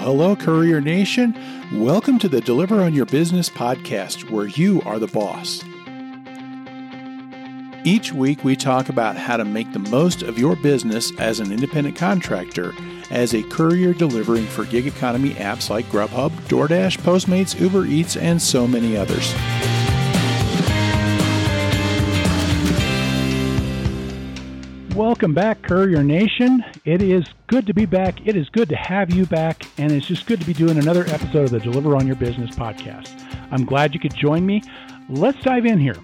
hello, Courier Nation. Welcome to the Deliver on Your Business podcast, where you are the boss. Each week, we talk about how to make the most of your business as an independent contractor, as a courier delivering for gig economy apps like Grubhub, DoorDash, Postmates, Uber Eats, and so many others. Welcome back, Courier Nation. It is good to be back. It is good to have you back, and it's just good to be doing another episode of the Deliver on Your Business podcast. I'm glad you could join me. Let's dive in here.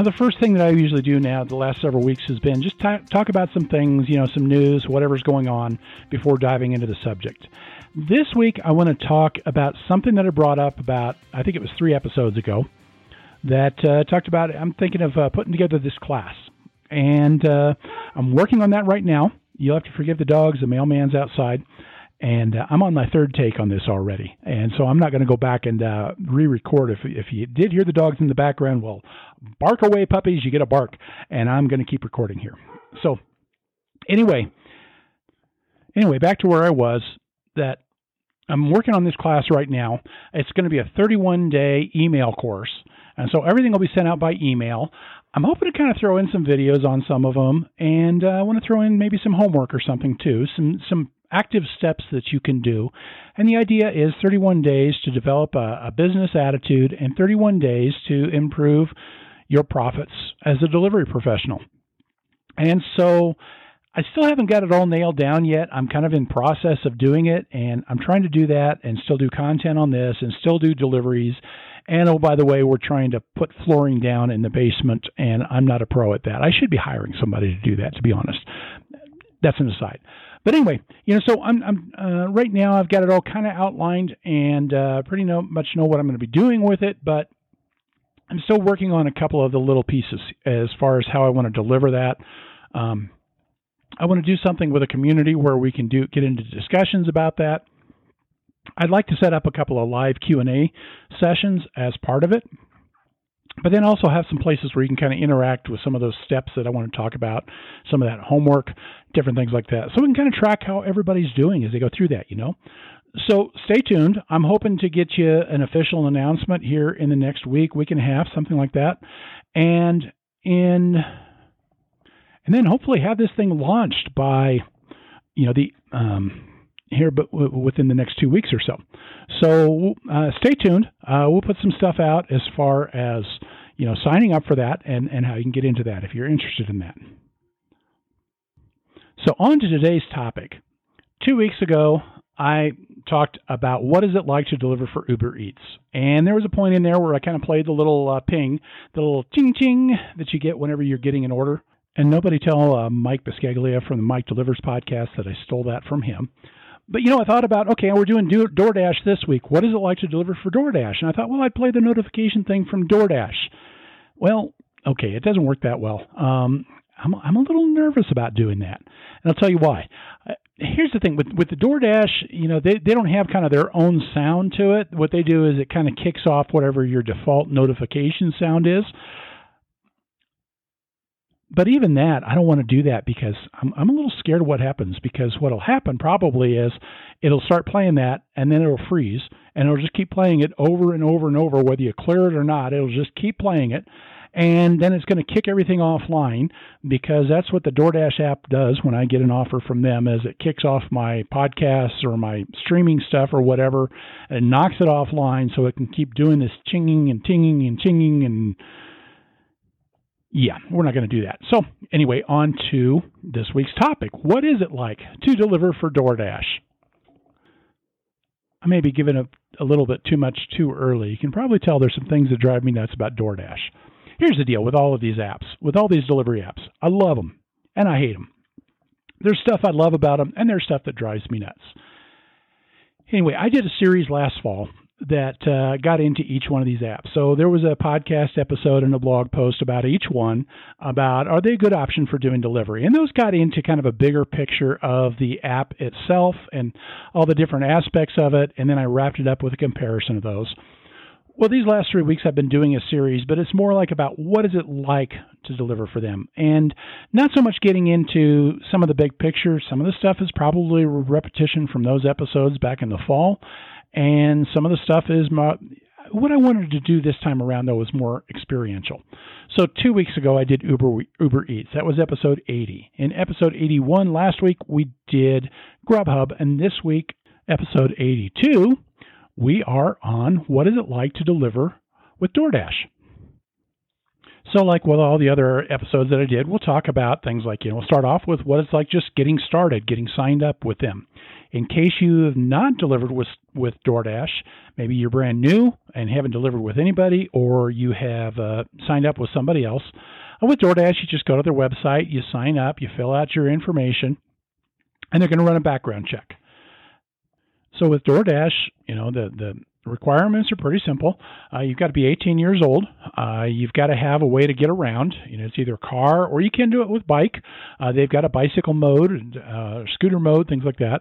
The first thing that I usually do now, the last several weeks, has been just t- talk about some things, you know, some news, whatever's going on, before diving into the subject. This week, I want to talk about something that I brought up about, I think it was three episodes ago, that uh, talked about. I'm thinking of uh, putting together this class and uh, I'm working on that right now. You'll have to forgive the dogs. The mailman's outside, and uh, I'm on my third take on this already. And so I'm not going to go back and uh, re-record. If if you did hear the dogs in the background, well, bark away, puppies. You get a bark, and I'm going to keep recording here. So anyway, anyway, back to where I was. That I'm working on this class right now. It's going to be a 31 day email course. And so everything will be sent out by email. I'm hoping to kind of throw in some videos on some of them, and uh, I want to throw in maybe some homework or something too, some some active steps that you can do. And the idea is 31 days to develop a, a business attitude and 31 days to improve your profits as a delivery professional. And so I still haven't got it all nailed down yet. I'm kind of in process of doing it and I'm trying to do that and still do content on this and still do deliveries and oh, by the way, we're trying to put flooring down in the basement, and I'm not a pro at that. I should be hiring somebody to do that, to be honest. That's an aside. But anyway, you know, so I'm, I'm uh, right now I've got it all kind of outlined and uh, pretty know, much know what I'm going to be doing with it, but I'm still working on a couple of the little pieces as far as how I want to deliver that. Um, I want to do something with a community where we can do get into discussions about that. I'd like to set up a couple of live Q&A sessions as part of it. But then also have some places where you can kind of interact with some of those steps that I want to talk about, some of that homework, different things like that. So we can kind of track how everybody's doing as they go through that, you know. So stay tuned. I'm hoping to get you an official announcement here in the next week, week and a half, something like that. And in and then hopefully have this thing launched by you know the um, here, but within the next two weeks or so. So uh, stay tuned. Uh, we'll put some stuff out as far as you know signing up for that and and how you can get into that if you're interested in that. So on to today's topic. Two weeks ago, I talked about what is it like to deliver for Uber Eats, and there was a point in there where I kind of played the little uh, ping, the little ching ching that you get whenever you're getting an order. And nobody tell uh, Mike Biscaglia from the Mike Delivers podcast that I stole that from him. But you know, I thought about okay, we're doing DoorDash this week. What is it like to deliver for DoorDash? And I thought, well, I'd play the notification thing from DoorDash. Well, okay, it doesn't work that well. Um, I'm I'm a little nervous about doing that, and I'll tell you why. Uh, here's the thing with with the DoorDash, you know, they they don't have kind of their own sound to it. What they do is it kind of kicks off whatever your default notification sound is but even that, I don't want to do that because I'm, I'm a little scared of what happens. Because what'll happen probably is it'll start playing that and then it'll freeze and it'll just keep playing it over and over and over, whether you clear it or not. It'll just keep playing it. And then it's going to kick everything offline because that's what the DoorDash app does when I get an offer from them is it kicks off my podcasts or my streaming stuff or whatever and knocks it offline so it can keep doing this chinging and tinging and chinging and yeah, we're not going to do that. So, anyway, on to this week's topic. What is it like to deliver for DoorDash? I may be giving a, a little bit too much too early. You can probably tell there's some things that drive me nuts about DoorDash. Here's the deal with all of these apps, with all these delivery apps. I love them and I hate them. There's stuff I love about them, and there's stuff that drives me nuts. Anyway, I did a series last fall that uh, got into each one of these apps. So there was a podcast episode and a blog post about each one about are they a good option for doing delivery? And those got into kind of a bigger picture of the app itself and all the different aspects of it. And then I wrapped it up with a comparison of those. Well, these last three weeks I've been doing a series, but it's more like about what is it like to deliver for them, and not so much getting into some of the big picture. Some of the stuff is probably repetition from those episodes back in the fall, and some of the stuff is my, what I wanted to do this time around though was more experiential. So two weeks ago I did Uber Uber Eats. That was episode 80. In episode 81 last week we did Grubhub, and this week episode 82 we are on what is it like to deliver with DoorDash. So, like with all the other episodes that I did, we'll talk about things like, you know, we'll start off with what it's like just getting started, getting signed up with them. In case you have not delivered with, with DoorDash, maybe you're brand new and haven't delivered with anybody, or you have uh, signed up with somebody else. Uh, with DoorDash, you just go to their website, you sign up, you fill out your information, and they're going to run a background check. So with DoorDash, you know the the requirements are pretty simple. Uh, you've got to be 18 years old. Uh, you've got to have a way to get around. You know, it's either car or you can do it with bike. Uh, they've got a bicycle mode, and uh, scooter mode, things like that.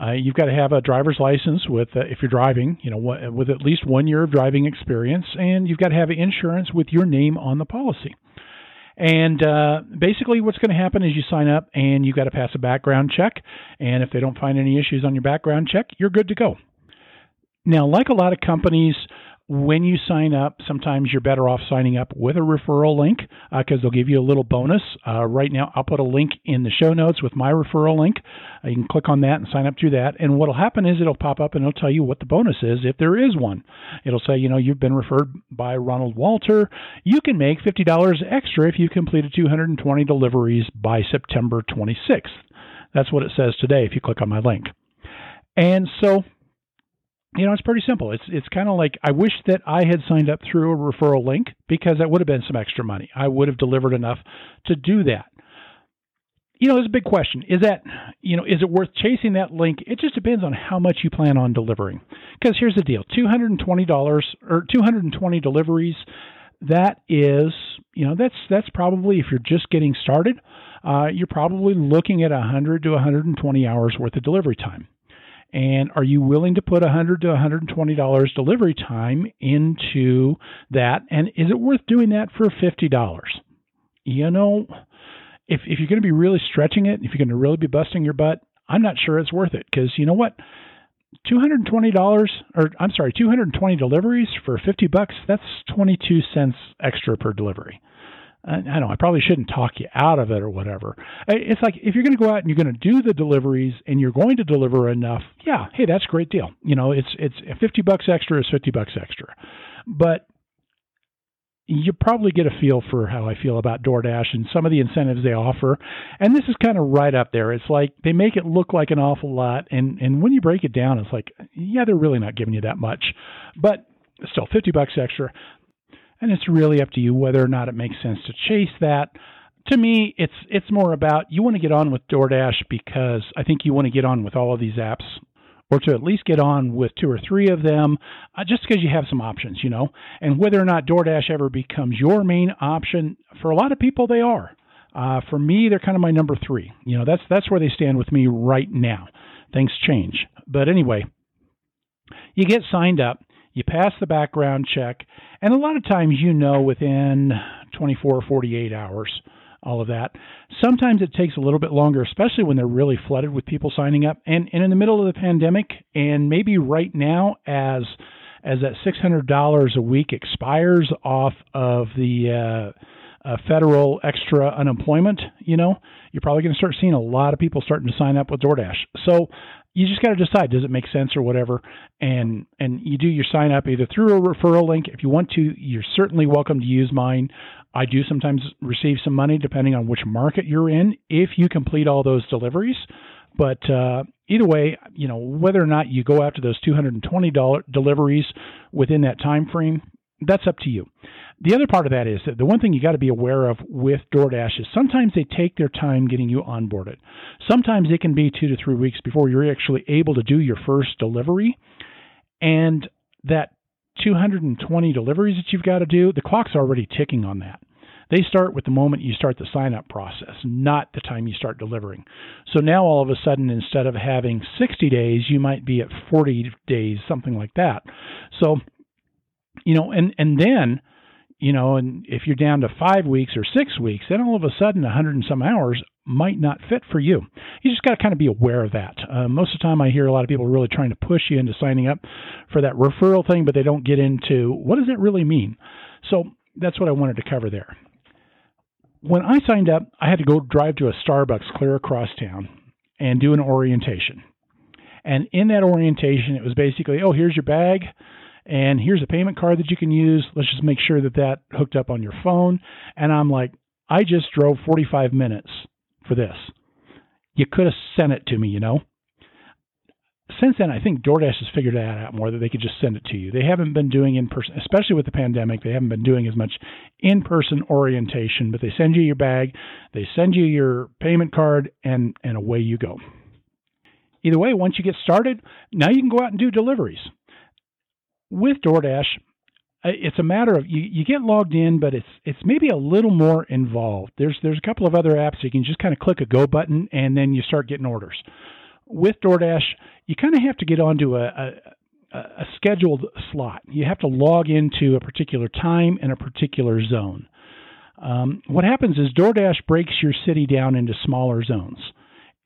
Uh, you've got to have a driver's license with, uh, if you're driving, you know, with at least one year of driving experience, and you've got to have insurance with your name on the policy. And uh, basically, what's going to happen is you sign up and you've got to pass a background check. And if they don't find any issues on your background check, you're good to go. Now, like a lot of companies, when you sign up, sometimes you're better off signing up with a referral link because uh, they'll give you a little bonus. Uh, right now, I'll put a link in the show notes with my referral link. Uh, you can click on that and sign up through that. And what'll happen is it'll pop up and it'll tell you what the bonus is if there is one. It'll say, you know, you've been referred by Ronald Walter. You can make $50 extra if you completed 220 deliveries by September 26th. That's what it says today if you click on my link. And so you know, it's pretty simple. It's it's kind of like I wish that I had signed up through a referral link because that would have been some extra money. I would have delivered enough to do that. You know, there's a big question. Is that, you know, is it worth chasing that link? It just depends on how much you plan on delivering. Because here's the deal: $220 or 220 deliveries. That is, you know, that's that's probably if you're just getting started, uh, you're probably looking at 100 to 120 hours worth of delivery time. And are you willing to put 100 to 120 dollars delivery time into that? And is it worth doing that for 50 dollars? You know, if if you're going to be really stretching it, if you're going to really be busting your butt, I'm not sure it's worth it because you know what? $220 or I'm sorry, 220 deliveries for 50 bucks, that's 22 cents extra per delivery. I, know I probably shouldn't talk you out of it or whatever. It's like if you're going to go out and you're going to do the deliveries and you're going to deliver enough, yeah, hey, that's a great deal. You know, it's it's 50 bucks extra is 50 bucks extra. But you probably get a feel for how I feel about DoorDash and some of the incentives they offer. And this is kind of right up there. It's like they make it look like an awful lot and and when you break it down it's like yeah, they're really not giving you that much. But still 50 bucks extra and it's really up to you whether or not it makes sense to chase that. To me, it's it's more about you want to get on with DoorDash because I think you want to get on with all of these apps, or to at least get on with two or three of them, uh, just because you have some options, you know. And whether or not DoorDash ever becomes your main option, for a lot of people, they are. Uh, for me, they're kind of my number three. You know, that's that's where they stand with me right now. Things change, but anyway, you get signed up you pass the background check, and a lot of times you know within 24 or 48 hours all of that. Sometimes it takes a little bit longer, especially when they're really flooded with people signing up. And, and in the middle of the pandemic, and maybe right now, as as that $600 a week expires off of the uh, uh, federal extra unemployment, you know, you're probably going to start seeing a lot of people starting to sign up with DoorDash. So you just got to decide does it make sense or whatever? And and you do your sign up either through a referral link. If you want to you're certainly welcome to use mine. I do sometimes receive some money depending on which market you're in if you complete all those deliveries. But uh, either way you know whether or not you go after those $220 deliveries within that time frame that's up to you the other part of that is that the one thing you got to be aware of with DoorDash is sometimes they take their time getting you onboarded. Sometimes it can be two to three weeks before you're actually able to do your first delivery. And that 220 deliveries that you've got to do, the clock's already ticking on that. They start with the moment you start the sign up process, not the time you start delivering. So now all of a sudden, instead of having 60 days, you might be at 40 days, something like that. So You know, and and then, you know, and if you're down to five weeks or six weeks, then all of a sudden, a hundred and some hours might not fit for you. You just got to kind of be aware of that. Uh, most of the time, I hear a lot of people really trying to push you into signing up for that referral thing, but they don't get into what does it really mean. So that's what I wanted to cover there. When I signed up, I had to go drive to a Starbucks clear across town and do an orientation. And in that orientation, it was basically, oh, here's your bag, and here's a payment card that you can use. Let's just make sure that that hooked up on your phone. And I'm like, I just drove 45 minutes for this. You could have sent it to me, you know. Since then, I think DoorDash has figured that out more that they could just send it to you. They haven't been doing in person, especially with the pandemic. They haven't been doing as much in person orientation, but they send you your bag, they send you your payment card, and and away you go. Either way, once you get started, now you can go out and do deliveries. With DoorDash, it's a matter of you, you get logged in, but it's it's maybe a little more involved. There's there's a couple of other apps you can just kind of click a go button and then you start getting orders. With DoorDash, you kind of have to get onto a, a, a scheduled slot. You have to log into a particular time and a particular zone. Um, what happens is DoorDash breaks your city down into smaller zones.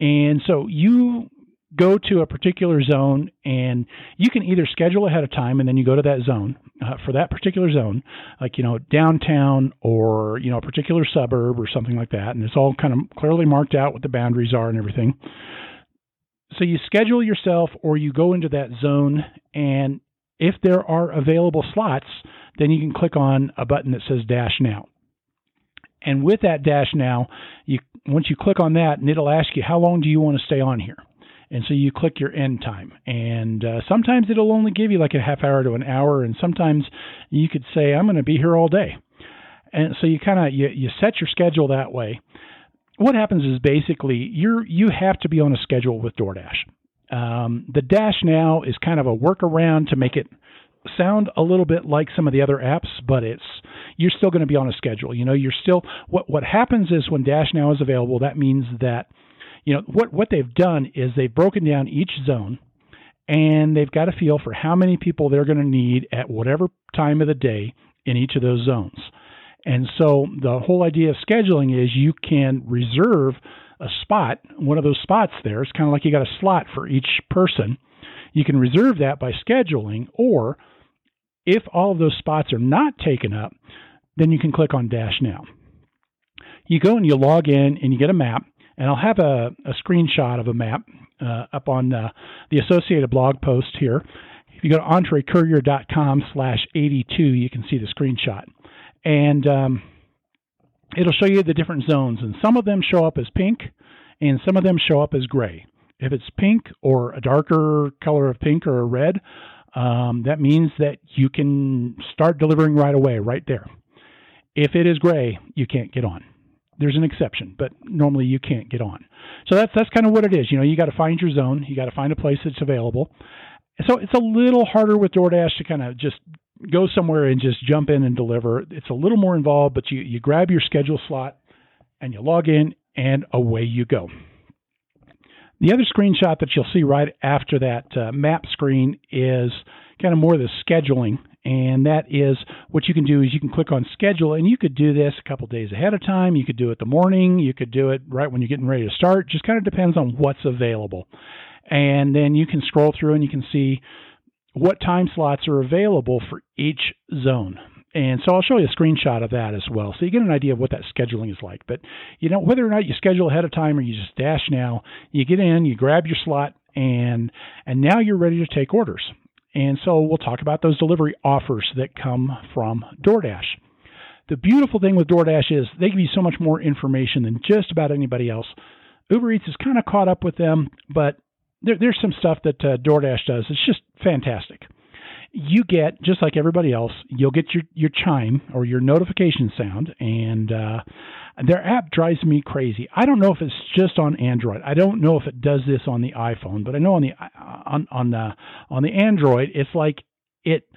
And so you go to a particular zone and you can either schedule ahead of time and then you go to that zone uh, for that particular zone like you know downtown or you know a particular suburb or something like that. And it's all kind of clearly marked out what the boundaries are and everything. So you schedule yourself or you go into that zone. And if there are available slots then you can click on a button that says dash now. And with that dash now you once you click on that and it'll ask you how long do you want to stay on here and so you click your end time. And uh, sometimes it'll only give you like a half hour to an hour, and sometimes you could say, I'm going to be here all day. And so you kind of you, you set your schedule that way. What happens is basically you're you have to be on a schedule with DoorDash. Um, the Dash now is kind of a workaround to make it sound a little bit like some of the other apps, but it's you're still going to be on a schedule. You know, you're still what what happens is when Dash now is available, that means that you know what what they've done is they've broken down each zone and they've got a feel for how many people they're going to need at whatever time of the day in each of those zones. And so the whole idea of scheduling is you can reserve a spot, one of those spots there. It's kind of like you got a slot for each person. You can reserve that by scheduling, or if all of those spots are not taken up, then you can click on Dash Now. You go and you log in and you get a map and I'll have a, a screenshot of a map uh, up on uh, the associated blog post here. If you go to entrecourier.com slash 82, you can see the screenshot. And um, it'll show you the different zones. And some of them show up as pink, and some of them show up as gray. If it's pink or a darker color of pink or a red, um, that means that you can start delivering right away, right there. If it is gray, you can't get on there's an exception, but normally you can't get on. So that's that's kind of what it is. You know, you got to find your zone. You got to find a place that's available. So it's a little harder with DoorDash to kind of just go somewhere and just jump in and deliver. It's a little more involved, but you you grab your schedule slot and you log in and away you go. The other screenshot that you'll see right after that uh, map screen is kind of more the scheduling and that is what you can do is you can click on schedule and you could do this a couple days ahead of time you could do it the morning you could do it right when you're getting ready to start just kind of depends on what's available and then you can scroll through and you can see what time slots are available for each zone and so I'll show you a screenshot of that as well. So you get an idea of what that scheduling is like. But you know, whether or not you schedule ahead of time or you just dash now, you get in, you grab your slot, and and now you're ready to take orders. And so we'll talk about those delivery offers that come from DoorDash. The beautiful thing with DoorDash is they give you so much more information than just about anybody else. Uber Eats is kind of caught up with them, but there, there's some stuff that uh, DoorDash does. It's just fantastic. You get just like everybody else, you'll get your your chime or your notification sound, and uh, their app drives me crazy. I don't know if it's just on Android. I don't know if it does this on the iPhone, but I know on the on on the on the Android, it's like it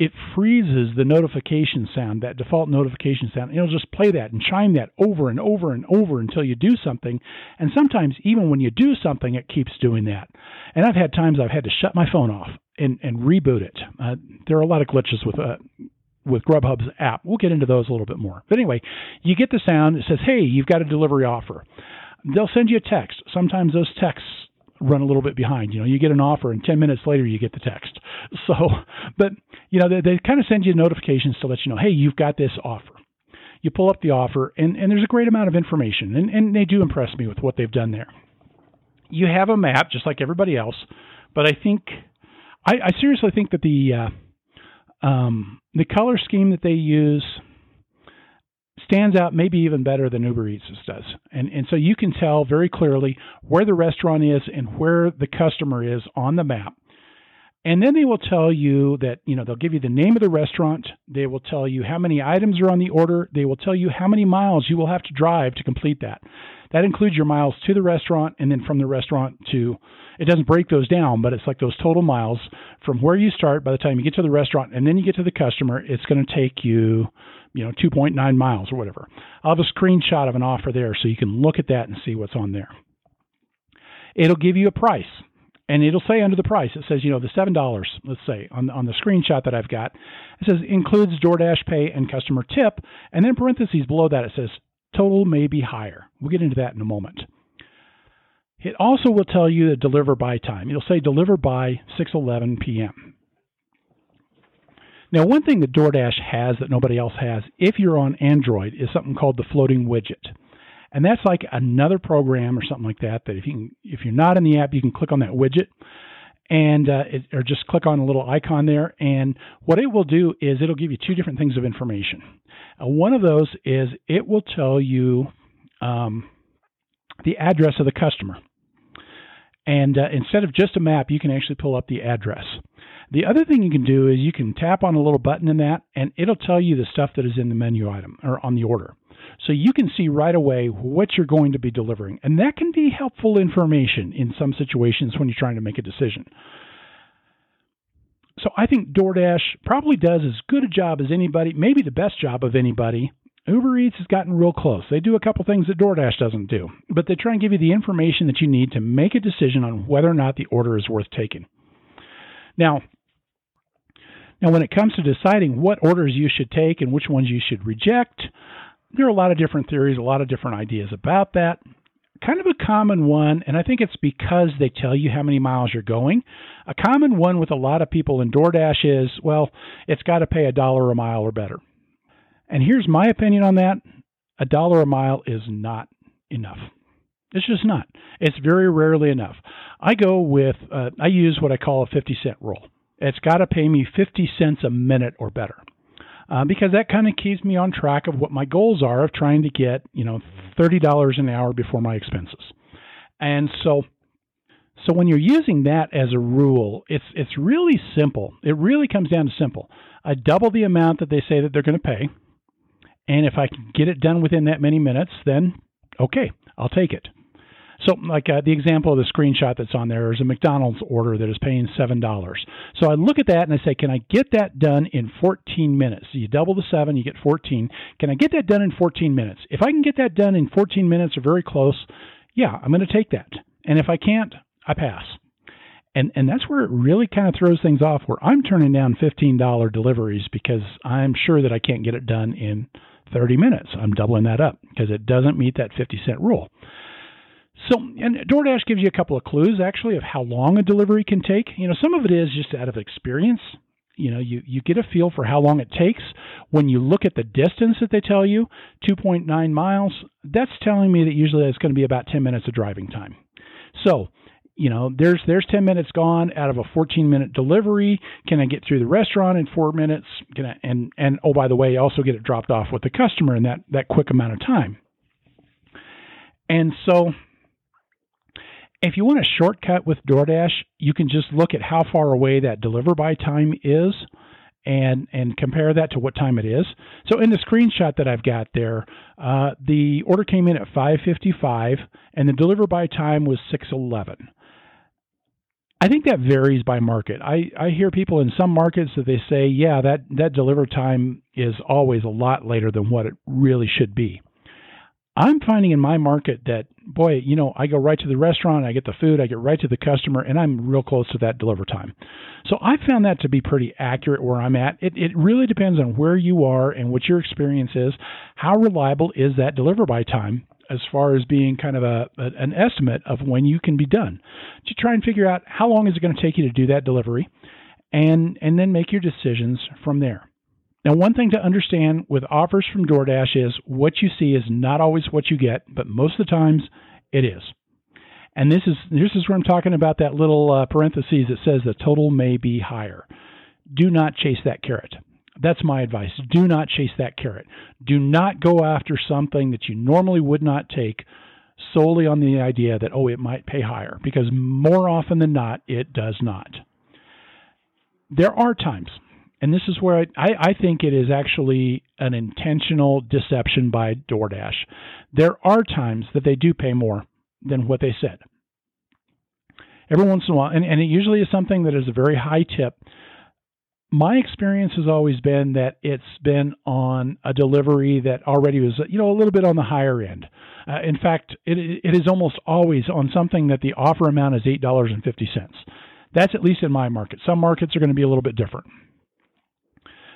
it freezes the notification sound, that default notification sound. It'll just play that and chime that over and over and over until you do something. And sometimes even when you do something, it keeps doing that. And I've had times I've had to shut my phone off and, and reboot it. Uh, there are a lot of glitches with uh, with Grubhub's app. We'll get into those a little bit more. But anyway, you get the sound. It says, "Hey, you've got a delivery offer." They'll send you a text. Sometimes those texts run a little bit behind. You know, you get an offer, and 10 minutes later you get the text. So, but you know, they, they kind of send you notifications to let you know, "Hey, you've got this offer." You pull up the offer, and, and there's a great amount of information, and, and they do impress me with what they've done there. You have a map, just like everybody else, but I think I, I seriously think that the uh, um, the color scheme that they use stands out maybe even better than Uber Eats does. And and so you can tell very clearly where the restaurant is and where the customer is on the map. And then they will tell you that, you know, they'll give you the name of the restaurant. They will tell you how many items are on the order. They will tell you how many miles you will have to drive to complete that. That includes your miles to the restaurant and then from the restaurant to, it doesn't break those down, but it's like those total miles from where you start by the time you get to the restaurant and then you get to the customer. It's going to take you, you know, 2.9 miles or whatever. I'll have a screenshot of an offer there so you can look at that and see what's on there. It'll give you a price and it'll say under the price, it says, you know, the seven dollars, let's say, on on the screenshot that I've got, it says includes DoorDash pay and customer tip, and then parentheses below that it says total may be higher. We'll get into that in a moment. It also will tell you the deliver by time. It'll say deliver by 6:11 p.m. Now, one thing that DoorDash has that nobody else has, if you're on Android, is something called the floating widget. And that's like another program or something like that. That if you can, if you're not in the app, you can click on that widget, and uh, it, or just click on a little icon there. And what it will do is it'll give you two different things of information. Uh, one of those is it will tell you um, the address of the customer. And uh, instead of just a map, you can actually pull up the address. The other thing you can do is you can tap on a little button in that, and it'll tell you the stuff that is in the menu item or on the order. So you can see right away what you're going to be delivering. And that can be helpful information in some situations when you're trying to make a decision. So I think DoorDash probably does as good a job as anybody, maybe the best job of anybody. Uber Eats has gotten real close. They do a couple things that DoorDash doesn't do, but they try and give you the information that you need to make a decision on whether or not the order is worth taking. Now, now when it comes to deciding what orders you should take and which ones you should reject, there are a lot of different theories, a lot of different ideas about that. Kind of a common one, and I think it's because they tell you how many miles you're going. A common one with a lot of people in DoorDash is, well, it's got to pay a dollar a mile or better. And here's my opinion on that a dollar a mile is not enough. It's just not. It's very rarely enough. I go with, uh, I use what I call a 50 cent rule. It's got to pay me 50 cents a minute or better uh, because that kind of keeps me on track of what my goals are of trying to get you know thirty dollars an hour before my expenses, and so so when you're using that as a rule, it's it's really simple. It really comes down to simple. I double the amount that they say that they're going to pay, and if I can get it done within that many minutes, then okay, I'll take it. So, like uh, the example of the screenshot that's on there is a McDonald's order that is paying seven dollars. So I look at that and I say, can I get that done in 14 minutes? So you double the seven, you get 14. Can I get that done in 14 minutes? If I can get that done in 14 minutes or very close, yeah, I'm going to take that. And if I can't, I pass. And and that's where it really kind of throws things off. Where I'm turning down $15 deliveries because I'm sure that I can't get it done in 30 minutes. I'm doubling that up because it doesn't meet that 50 cent rule. So, and DoorDash gives you a couple of clues actually of how long a delivery can take. You know, some of it is just out of experience. You know, you, you get a feel for how long it takes. When you look at the distance that they tell you, 2.9 miles, that's telling me that usually it's going to be about 10 minutes of driving time. So, you know, there's there's 10 minutes gone out of a 14 minute delivery. Can I get through the restaurant in four minutes? Can I, and and oh by the way, also get it dropped off with the customer in that that quick amount of time. And so if you want a shortcut with DoorDash, you can just look at how far away that deliver by time is and and compare that to what time it is. So in the screenshot that I've got there, uh, the order came in at 5:55 and the deliver by time was 6:11. I think that varies by market. I, I hear people in some markets that they say, yeah, that, that deliver time is always a lot later than what it really should be. I'm finding in my market that boy, you know, I go right to the restaurant, I get the food, I get right to the customer, and I'm real close to that deliver time. So I found that to be pretty accurate where I'm at. It it really depends on where you are and what your experience is. How reliable is that deliver by time? As far as being kind of a, a an estimate of when you can be done, to try and figure out how long is it going to take you to do that delivery, and and then make your decisions from there. Now, one thing to understand with offers from DoorDash is what you see is not always what you get, but most of the times it is. And this is this is where I'm talking about that little uh, parentheses that says the total may be higher. Do not chase that carrot. That's my advice. Do not chase that carrot. Do not go after something that you normally would not take solely on the idea that oh it might pay higher because more often than not it does not. There are times and this is where I, I, I, think it is actually an intentional deception by DoorDash. There are times that they do pay more than what they said. Every once in a while, and, and it usually is something that is a very high tip. My experience has always been that it's been on a delivery that already was, you know, a little bit on the higher end. Uh, in fact, it, it is almost always on something that the offer amount is eight dollars and fifty cents. That's at least in my market. Some markets are going to be a little bit different.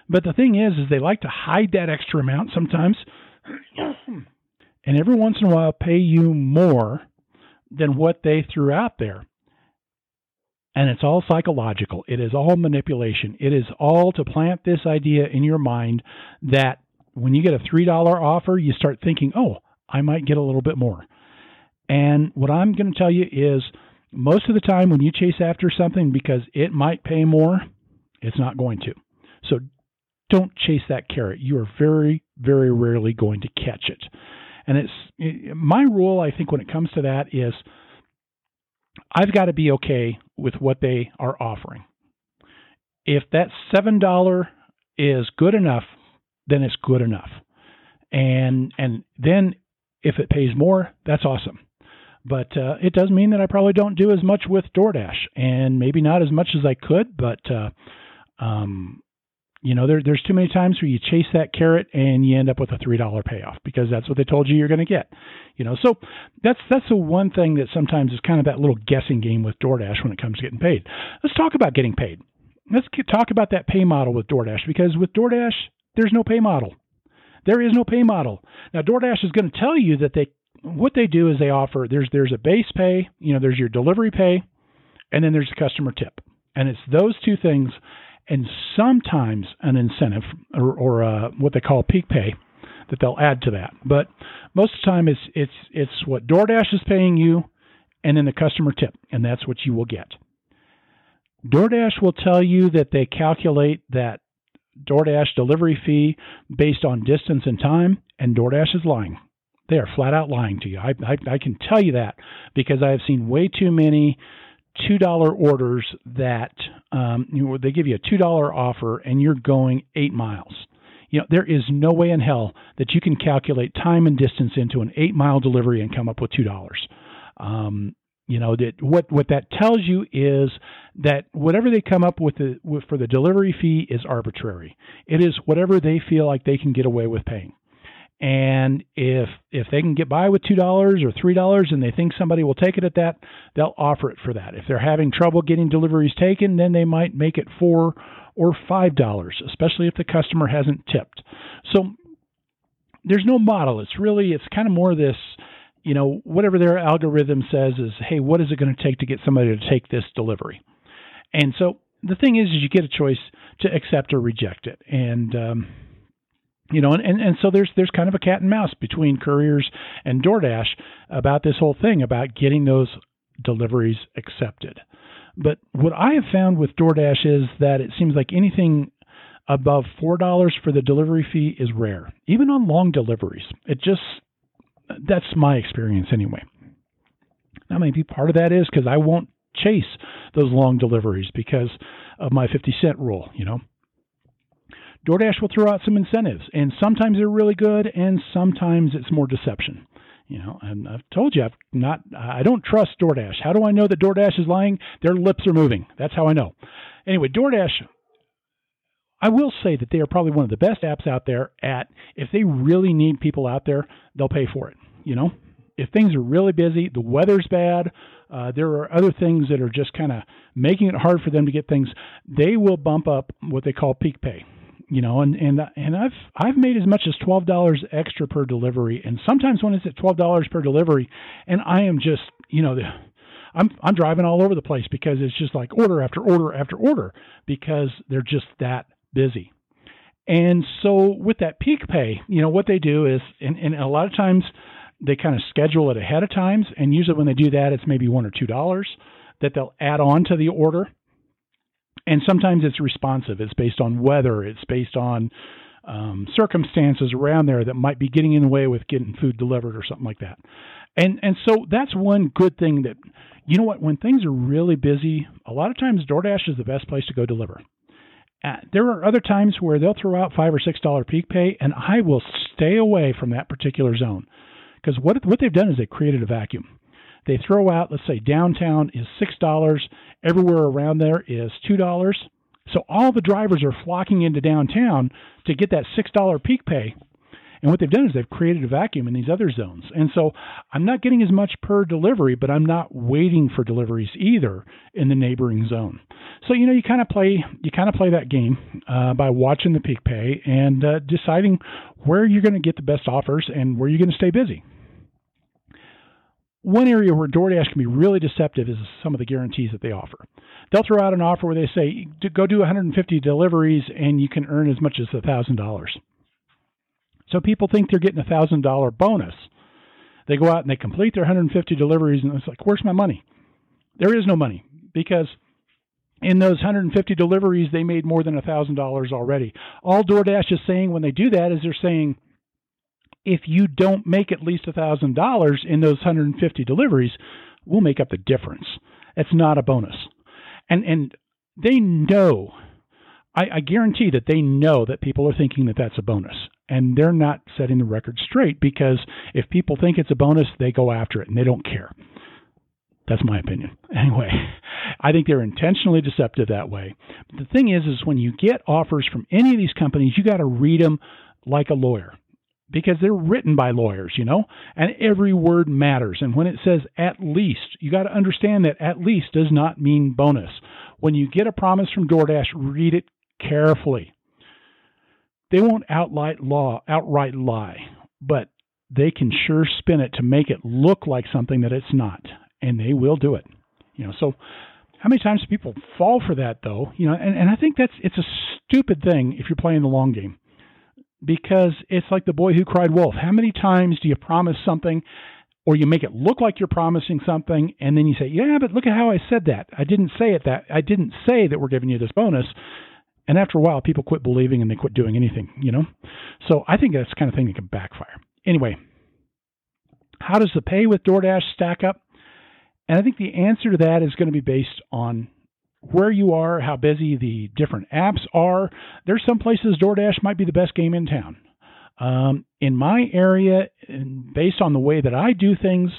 But the thing is, is they like to hide that extra amount sometimes, and every once in a while pay you more than what they threw out there. And it's all psychological. It is all manipulation. It is all to plant this idea in your mind that when you get a $3 offer, you start thinking, oh, I might get a little bit more. And what I'm going to tell you is most of the time when you chase after something because it might pay more, it's not going to. So don't chase that carrot. You are very, very rarely going to catch it. And it's my rule, I think, when it comes to that is I've got to be okay with what they are offering. If that $7 is good enough, then it's good enough. And and then if it pays more, that's awesome. But uh, it does mean that I probably don't do as much with DoorDash, and maybe not as much as I could. But uh, um, you know, there, there's too many times where you chase that carrot and you end up with a three dollar payoff because that's what they told you you're going to get. You know, so that's that's the one thing that sometimes is kind of that little guessing game with DoorDash when it comes to getting paid. Let's talk about getting paid. Let's get, talk about that pay model with DoorDash because with DoorDash there's no pay model. There is no pay model. Now DoorDash is going to tell you that they what they do is they offer there's there's a base pay, you know, there's your delivery pay, and then there's a customer tip. And it's those two things and sometimes an incentive or, or uh, what they call peak pay that they'll add to that. But most of the time, it's it's it's what DoorDash is paying you, and then the customer tip, and that's what you will get. DoorDash will tell you that they calculate that DoorDash delivery fee based on distance and time, and DoorDash is lying. They are flat out lying to you. I, I, I can tell you that because I have seen way too many two dollar orders that um, you know, they give you a two dollar offer and you're going eight miles. You know, there is no way in hell that you can calculate time and distance into an eight mile delivery and come up with two dollars. Um, you know that what what that tells you is that whatever they come up with, the, with for the delivery fee is arbitrary. It is whatever they feel like they can get away with paying. And if if they can get by with two dollars or three dollars and they think somebody will take it at that, they'll offer it for that. If they're having trouble getting deliveries taken, then they might make it four or five dollars, especially if the customer hasn't tipped. So there's no model. It's really it's kind of more this, you know, whatever their algorithm says is, hey, what is it going to take to get somebody to take this delivery? And so the thing is, is you get a choice to accept or reject it. And um, you know, and, and, and so there's there's kind of a cat and mouse between couriers and DoorDash about this whole thing about getting those deliveries accepted. But what I have found with DoorDash is that it seems like anything above four dollars for the delivery fee is rare, even on long deliveries. It just that's my experience anyway. Now maybe part of that is because I won't chase those long deliveries because of my 50 cent rule, you know. DoorDash will throw out some incentives, and sometimes they're really good, and sometimes it's more deception. You know, and I've told you I've not I don't trust DoorDash. How do I know that DoorDash is lying? Their lips are moving. That's how I know. Anyway, DoorDash I will say that they are probably one of the best apps out there at if they really need people out there, they'll pay for it. You know, if things are really busy, the weather's bad, uh, there are other things that are just kind of making it hard for them to get things. They will bump up what they call peak pay. You know, and and and I've I've made as much as twelve dollars extra per delivery, and sometimes when it's at twelve dollars per delivery, and I am just you know I'm I'm driving all over the place because it's just like order after order after order because they're just that busy. And so with that peak pay, you know what they do is, and, and a lot of times they kind of schedule it ahead of times, and usually when they do that, it's maybe one or two dollars that they'll add on to the order. And sometimes it's responsive. It's based on weather. It's based on um, circumstances around there that might be getting in the way with getting food delivered or something like that. And and so that's one good thing that you know what when things are really busy, a lot of times DoorDash is the best place to go deliver. Uh, there are other times where they'll throw out five or six dollar peak pay, and I will stay away from that particular zone because what what they've done is they created a vacuum. They throw out, let's say downtown is six dollars, everywhere around there is two dollars. So all the drivers are flocking into downtown to get that six dollar peak pay. And what they've done is they've created a vacuum in these other zones. And so I'm not getting as much per delivery, but I'm not waiting for deliveries either in the neighboring zone. So you know you kind of play you kind of play that game uh, by watching the peak pay and uh, deciding where you're going to get the best offers and where you're going to stay busy. One area where DoorDash can be really deceptive is some of the guarantees that they offer. They'll throw out an offer where they say, go do 150 deliveries and you can earn as much as $1,000. So people think they're getting a $1,000 bonus. They go out and they complete their 150 deliveries and it's like, where's my money? There is no money because in those 150 deliveries, they made more than $1,000 already. All DoorDash is saying when they do that is they're saying, if you don't make at least $1,000 in those 150 deliveries, we'll make up the difference. It's not a bonus. And, and they know, I, I guarantee that they know that people are thinking that that's a bonus. And they're not setting the record straight because if people think it's a bonus, they go after it and they don't care. That's my opinion. Anyway, I think they're intentionally deceptive that way. But the thing is, is when you get offers from any of these companies, you got to read them like a lawyer because they're written by lawyers, you know, and every word matters. And when it says at least, you got to understand that at least does not mean bonus. When you get a promise from DoorDash, read it carefully. They won't outright law outright lie, but they can sure spin it to make it look like something that it's not, and they will do it. You know, so how many times do people fall for that though? You know, and, and I think that's it's a stupid thing if you're playing the long game because it's like the boy who cried wolf. How many times do you promise something or you make it look like you're promising something and then you say, "Yeah, but look at how I said that. I didn't say it that. I didn't say that we're giving you this bonus." And after a while, people quit believing and they quit doing anything, you know? So I think that's kind of thing that can backfire. Anyway, how does the pay with DoorDash stack up? And I think the answer to that is going to be based on where you are, how busy the different apps are. There's some places DoorDash might be the best game in town. Um, in my area, based on the way that I do things,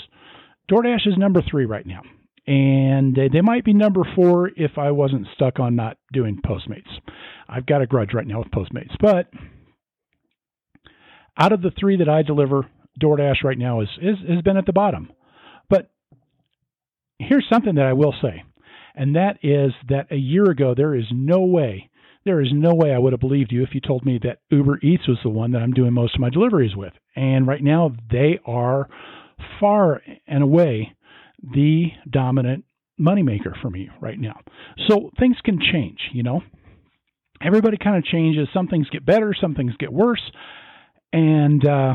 DoorDash is number three right now. And they might be number four if I wasn't stuck on not doing Postmates. I've got a grudge right now with Postmates. But out of the three that I deliver, DoorDash right now is, is has been at the bottom. But here's something that I will say and that is that a year ago there is no way there is no way I would have believed you if you told me that Uber Eats was the one that I'm doing most of my deliveries with. And right now they are far and away the dominant moneymaker for me right now. So things can change, you know. Everybody kind of changes. Some things get better, some things get worse. And uh,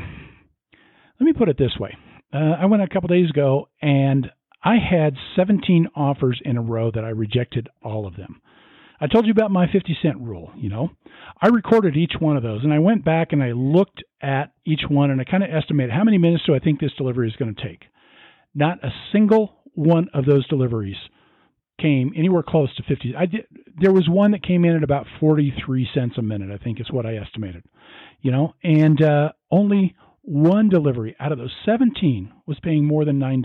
let me put it this way. Uh, I went a couple days ago and I had 17 offers in a row that I rejected all of them. I told you about my 50 cent rule, you know. I recorded each one of those and I went back and I looked at each one and I kind of estimated how many minutes do I think this delivery is going to take. Not a single one of those deliveries came anywhere close to 50. I did there was one that came in at about 43 cents a minute, I think is what I estimated. You know, and uh, only one delivery out of those 17 was paying more than $9.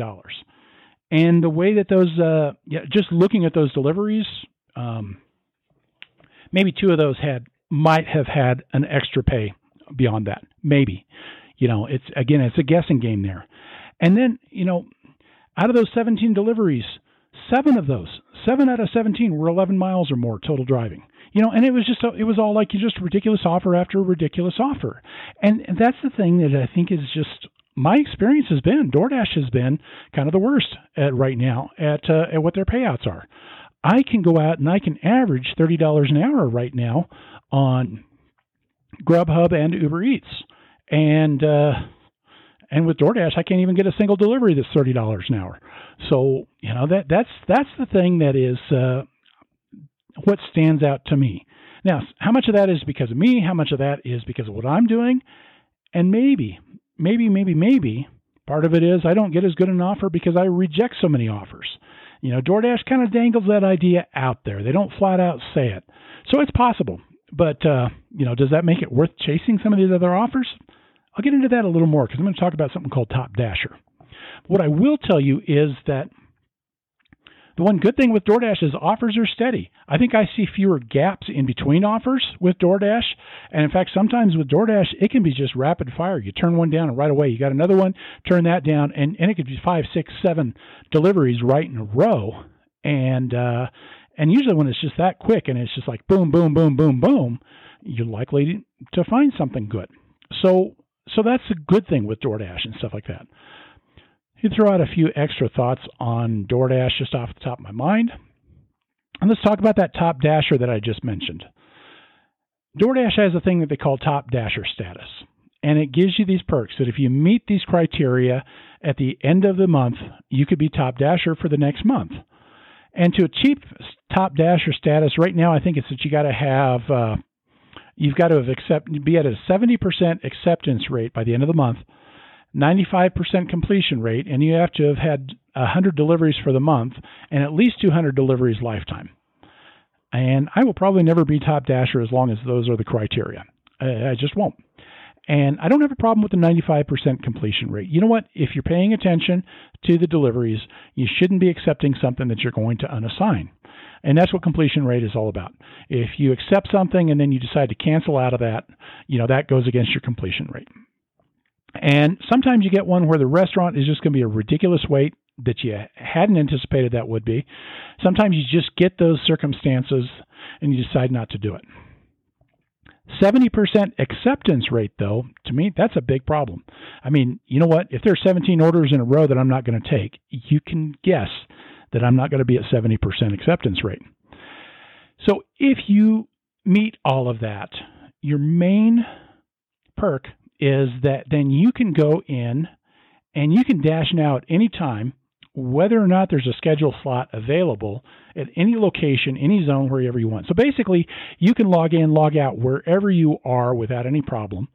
And the way that those, uh, yeah, just looking at those deliveries, um, maybe two of those had might have had an extra pay beyond that, maybe. You know, it's again, it's a guessing game there. And then, you know, out of those 17 deliveries, seven of those, seven out of 17 were 11 miles or more total driving. You know, and it was just it was all like just ridiculous offer after ridiculous offer, and that's the thing that I think is just my experience has been DoorDash has been kind of the worst at right now at uh, at what their payouts are. I can go out and I can average thirty dollars an hour right now on Grubhub and Uber Eats, and uh, and with DoorDash I can't even get a single delivery that's thirty dollars an hour. So you know that that's that's the thing that is uh, what stands out to me. Now, how much of that is because of me? How much of that is because of what I'm doing? And maybe, maybe, maybe, maybe part of it is I don't get as good an offer because I reject so many offers. You know, DoorDash kind of dangles that idea out there. They don't flat out say it. So it's possible. But, uh, you know, does that make it worth chasing some of these other offers? I'll get into that a little more because I'm going to talk about something called Top Dasher. What I will tell you is that the one good thing with DoorDash is offers are steady. I think I see fewer gaps in between offers with DoorDash. And in fact, sometimes with DoorDash, it can be just rapid fire. You turn one down and right away you got another one, turn that down, and, and it could be five, six, seven deliveries right in a row. And uh, and usually when it's just that quick and it's just like boom, boom, boom, boom, boom, you're likely to find something good. So so that's a good thing with DoorDash and stuff like that you throw out a few extra thoughts on DoorDash just off the top of my mind. And let's talk about that top dasher that I just mentioned. DoorDash has a thing that they call top dasher status. And it gives you these perks that if you meet these criteria at the end of the month, you could be top dasher for the next month. And to achieve top dasher status, right now, I think it's that you got to have, uh, you've got to have accept, be at a 70% acceptance rate by the end of the month 95% completion rate, and you have to have had 100 deliveries for the month and at least 200 deliveries lifetime. And I will probably never be top dasher as long as those are the criteria. I, just won't. And I don't have a problem with the 95% completion rate. You know what? If you're paying attention to the deliveries, you shouldn't be accepting something that you're going to unassign. And that's what completion rate is all about. If you accept something and then you decide to cancel out of that, you know, that goes against your completion rate. And sometimes you get one where the restaurant is just going to be a ridiculous wait that you hadn't anticipated that would be. Sometimes you just get those circumstances and you decide not to do it. 70% acceptance rate, though, to me, that's a big problem. I mean, you know what? If there are 17 orders in a row that I'm not going to take, you can guess that I'm not going to be at 70% acceptance rate. So if you meet all of that, your main perk is that then you can go in and you can dash now at any time, whether or not there's a schedule slot available at any location, any zone, wherever you want. So basically, you can log in, log out wherever you are without any problem.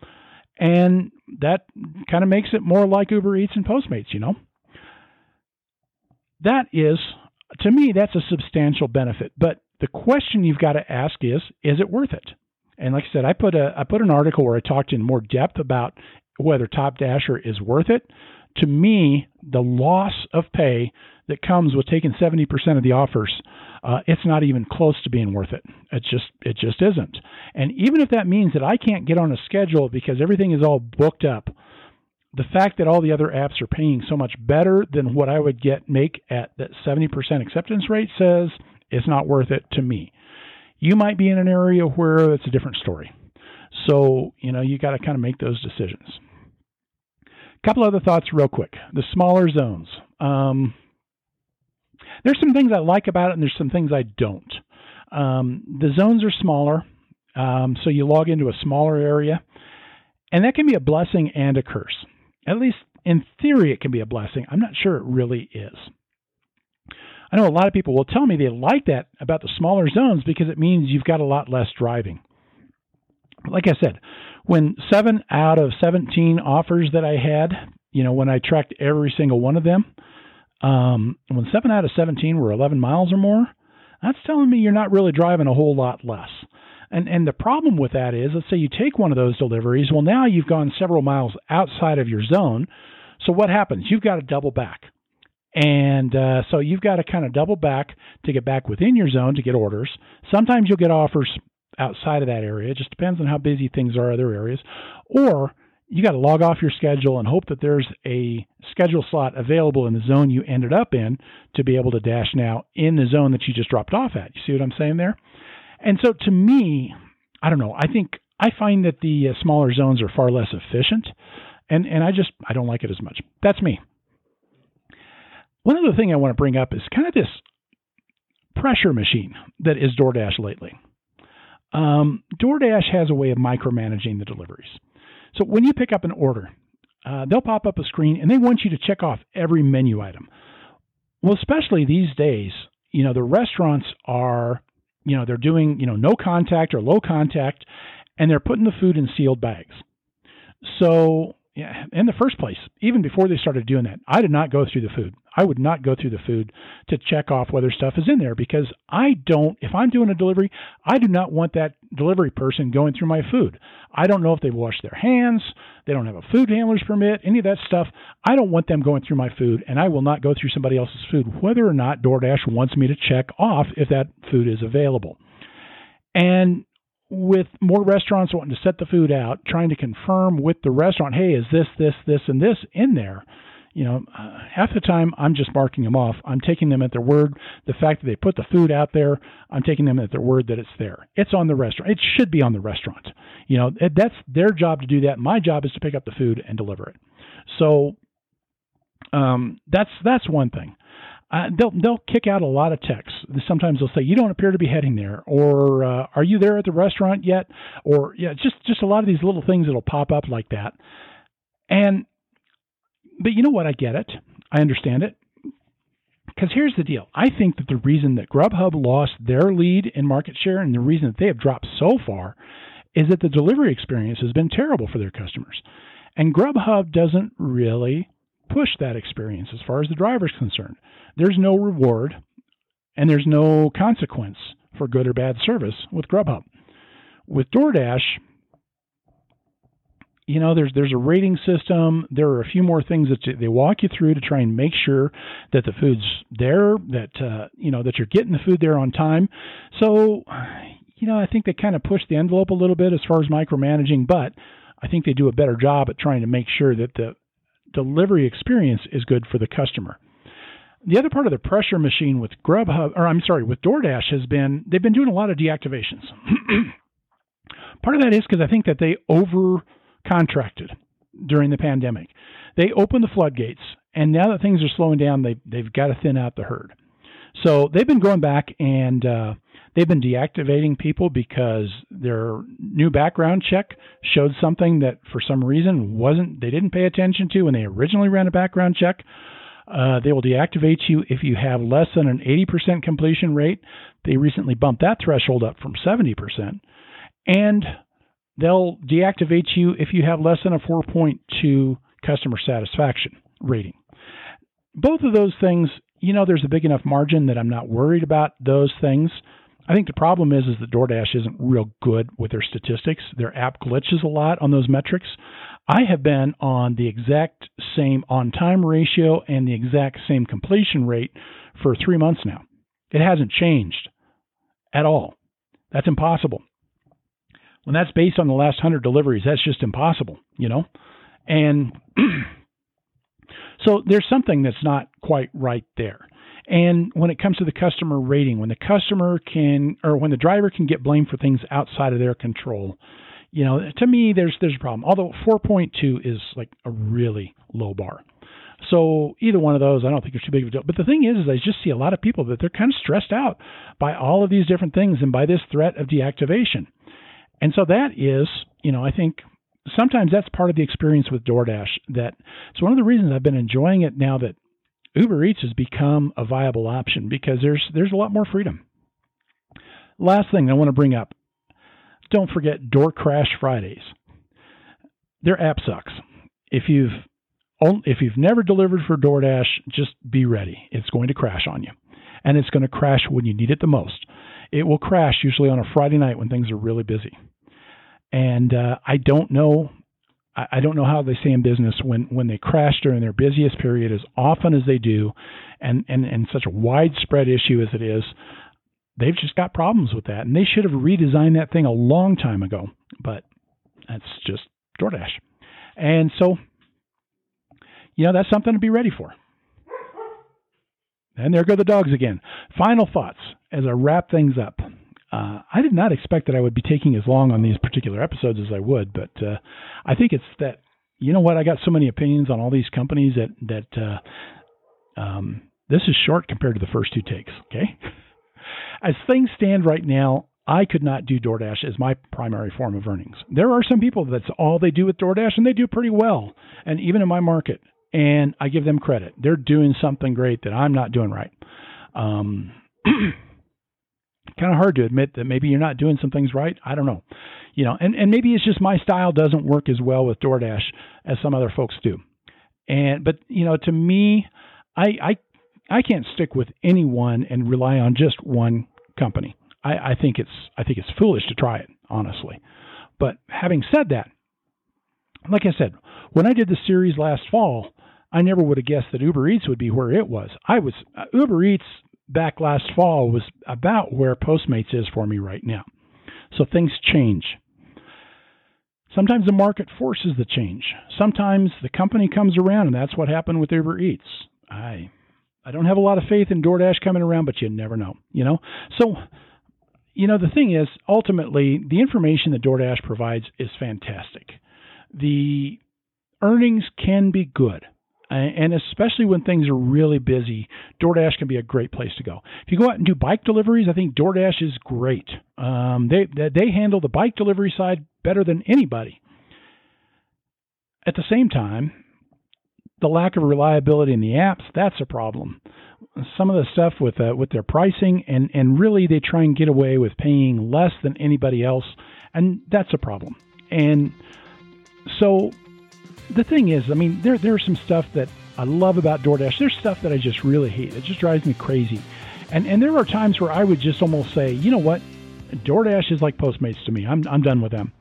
And that kind of makes it more like Uber Eats and Postmates, you know? That is, to me, that's a substantial benefit. But the question you've got to ask is, is it worth it? And like I said, I put a I put an article where I talked in more depth about whether Top Dasher is worth it. To me, the loss of pay that comes with taking 70% of the offers, uh, it's not even close to being worth it. It just it just isn't. And even if that means that I can't get on a schedule because everything is all booked up, the fact that all the other apps are paying so much better than what I would get make at that 70% acceptance rate says it's not worth it to me. You might be in an area where it's a different story. So, you know, you got to kind of make those decisions. A couple other thoughts, real quick. The smaller zones. Um, there's some things I like about it, and there's some things I don't. Um, the zones are smaller, um, so you log into a smaller area, and that can be a blessing and a curse. At least in theory, it can be a blessing. I'm not sure it really is. I know a lot of people will tell me they like that about the smaller zones because it means you've got a lot less driving. Like I said, when seven out of 17 offers that I had, you know, when I tracked every single one of them, um, when seven out of 17 were 11 miles or more, that's telling me you're not really driving a whole lot less. And and the problem with that is, let's say you take one of those deliveries. Well, now you've gone several miles outside of your zone. So what happens? You've got to double back. And uh, so you've got to kind of double back to get back within your zone to get orders. Sometimes you'll get offers outside of that area. It just depends on how busy things are other areas. Or you got to log off your schedule and hope that there's a schedule slot available in the zone you ended up in to be able to dash now in the zone that you just dropped off at. You see what I'm saying there? And so to me, I don't know. I think I find that the uh, smaller zones are far less efficient, and and I just I don't like it as much. That's me. One other thing I want to bring up is kind of this pressure machine that is DoorDash lately. Um, DoorDash has a way of micromanaging the deliveries. So when you pick up an order, uh, they'll pop up a screen and they want you to check off every menu item. Well, especially these days, you know, the restaurants are, you know, they're doing, you know, no contact or low contact, and they're putting the food in sealed bags. So yeah, in the first place, even before they started doing that, I did not go through the food. I would not go through the food to check off whether stuff is in there because I don't, if I'm doing a delivery, I do not want that delivery person going through my food. I don't know if they've washed their hands, they don't have a food handler's permit, any of that stuff. I don't want them going through my food, and I will not go through somebody else's food, whether or not DoorDash wants me to check off if that food is available. And with more restaurants wanting to set the food out, trying to confirm with the restaurant, hey, is this, this, this, and this in there? You know, uh, half the time I'm just marking them off. I'm taking them at their word. The fact that they put the food out there, I'm taking them at their word that it's there. It's on the restaurant. It should be on the restaurant. You know, that's their job to do that. My job is to pick up the food and deliver it. So um, that's that's one thing uh, they'll they'll kick out a lot of texts. Sometimes they'll say, "You don't appear to be heading there," or uh, "Are you there at the restaurant yet?" Or yeah, just just a lot of these little things that'll pop up like that. And but you know what? I get it. I understand it. Because here's the deal. I think that the reason that Grubhub lost their lead in market share and the reason that they have dropped so far is that the delivery experience has been terrible for their customers. And Grubhub doesn't really push that experience as far as the driver is concerned. There's no reward and there's no consequence for good or bad service with Grubhub. With DoorDash, you know, there's there's a rating system. There are a few more things that they walk you through to try and make sure that the food's there, that uh, you know that you're getting the food there on time. So, you know, I think they kind of push the envelope a little bit as far as micromanaging, but I think they do a better job at trying to make sure that the delivery experience is good for the customer. The other part of the pressure machine with Grubhub, or I'm sorry, with DoorDash has been they've been doing a lot of deactivations. part of that is because I think that they over contracted during the pandemic. They opened the floodgates, and now that things are slowing down, they they've got to thin out the herd. So they've been going back and uh, they've been deactivating people because their new background check showed something that for some reason wasn't they didn't pay attention to when they originally ran a background check. Uh, they will deactivate you if you have less than an 80% completion rate. They recently bumped that threshold up from 70%. And they'll deactivate you if you have less than a 4.2 customer satisfaction rating. Both of those things, you know, there's a big enough margin that I'm not worried about those things. I think the problem is is that DoorDash isn't real good with their statistics. Their app glitches a lot on those metrics. I have been on the exact same on time ratio and the exact same completion rate for 3 months now. It hasn't changed at all. That's impossible. When that's based on the last 100 deliveries, that's just impossible, you know? And so there's something that's not quite right there. And when it comes to the customer rating, when the customer can, or when the driver can get blamed for things outside of their control, you know, to me, there's there's a problem. Although 4.2 is like a really low bar. So either one of those, I don't think it's too big of a deal. But the thing is, is I just see a lot of people that they're kind of stressed out by all of these different things and by this threat of deactivation. And so that is, you know, I think sometimes that's part of the experience with DoorDash. That it's one of the reasons I've been enjoying it now that Uber Eats has become a viable option because there's there's a lot more freedom. Last thing I want to bring up, don't forget Door Crash Fridays. Their app sucks. If you've if you've never delivered for DoorDash, just be ready. It's going to crash on you, and it's going to crash when you need it the most. It will crash usually on a Friday night when things are really busy. And uh, I don't know I don't know how they stay in business when, when they crash during their busiest period as often as they do, and, and, and such a widespread issue as it is. They've just got problems with that, and they should have redesigned that thing a long time ago. But that's just DoorDash. And so, you know, that's something to be ready for. And there go the dogs again. Final thoughts as I wrap things up. Uh, I did not expect that I would be taking as long on these particular episodes as I would, but uh, I think it's that you know what I got so many opinions on all these companies that that uh, um, this is short compared to the first two takes. Okay, as things stand right now, I could not do DoorDash as my primary form of earnings. There are some people that's all they do with DoorDash, and they do pretty well, and even in my market, and I give them credit. They're doing something great that I'm not doing right. Um, kind of hard to admit that maybe you're not doing some things right. I don't know. You know, and, and maybe it's just my style doesn't work as well with DoorDash as some other folks do. And but you know, to me, I I I can't stick with anyone and rely on just one company. I, I think it's I think it's foolish to try it, honestly. But having said that, like I said, when I did the series last fall, I never would have guessed that Uber Eats would be where it was. I was uh, Uber Eats back last fall was about where Postmates is for me right now. So things change. Sometimes the market forces the change. Sometimes the company comes around, and that's what happened with Uber Eats. I I don't have a lot of faith in DoorDash coming around, but you never know, you know. So, you know, the thing is, ultimately, the information that DoorDash provides is fantastic. The earnings can be good. And especially when things are really busy, DoorDash can be a great place to go. If you go out and do bike deliveries, I think DoorDash is great. Um, they they handle the bike delivery side better than anybody. At the same time, the lack of reliability in the apps that's a problem. Some of the stuff with uh, with their pricing and and really they try and get away with paying less than anybody else, and that's a problem. And so the thing is, I mean, there there's some stuff that I love about DoorDash. There's stuff that I just really hate. It just drives me crazy. And and there are times where I would just almost say, you know what, DoorDash is like Postmates to me. I'm I'm done with them.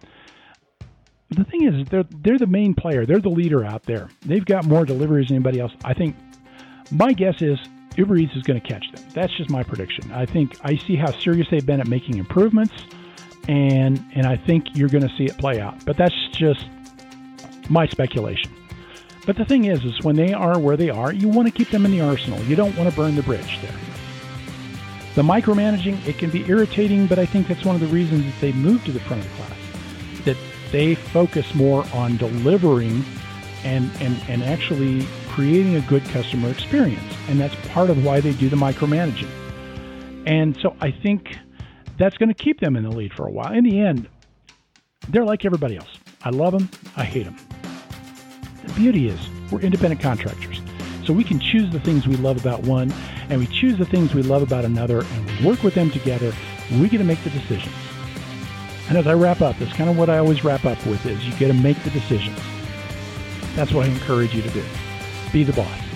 The thing is, they're they're the main player. They're the leader out there. They've got more deliveries than anybody else. I think my guess is Uber Eats is going to catch them. That's just my prediction. I think I see how serious they've been at making improvements, and and I think you're going to see it play out. But that's just my speculation. But the thing is, is when they are where they are, you want to keep them in the arsenal. You don't want to burn the bridge there. The micromanaging, it can be irritating, but I think that's one of the reasons that they moved to the front of the class. That they focus more on delivering and, and, and actually creating a good customer experience. And that's part of why they do the micromanaging. And so I think that's going to keep them in the lead for a while. In the end, they're like everybody else. I love them, I hate them. Beauty is, we're independent contractors. So we can choose the things we love about one, and we choose the things we love about another, and we work with them together. We get to make the decisions. And as I wrap up, that's kind of what I always wrap up with is you get to make the decisions. That's what I encourage you to do. Be the boss.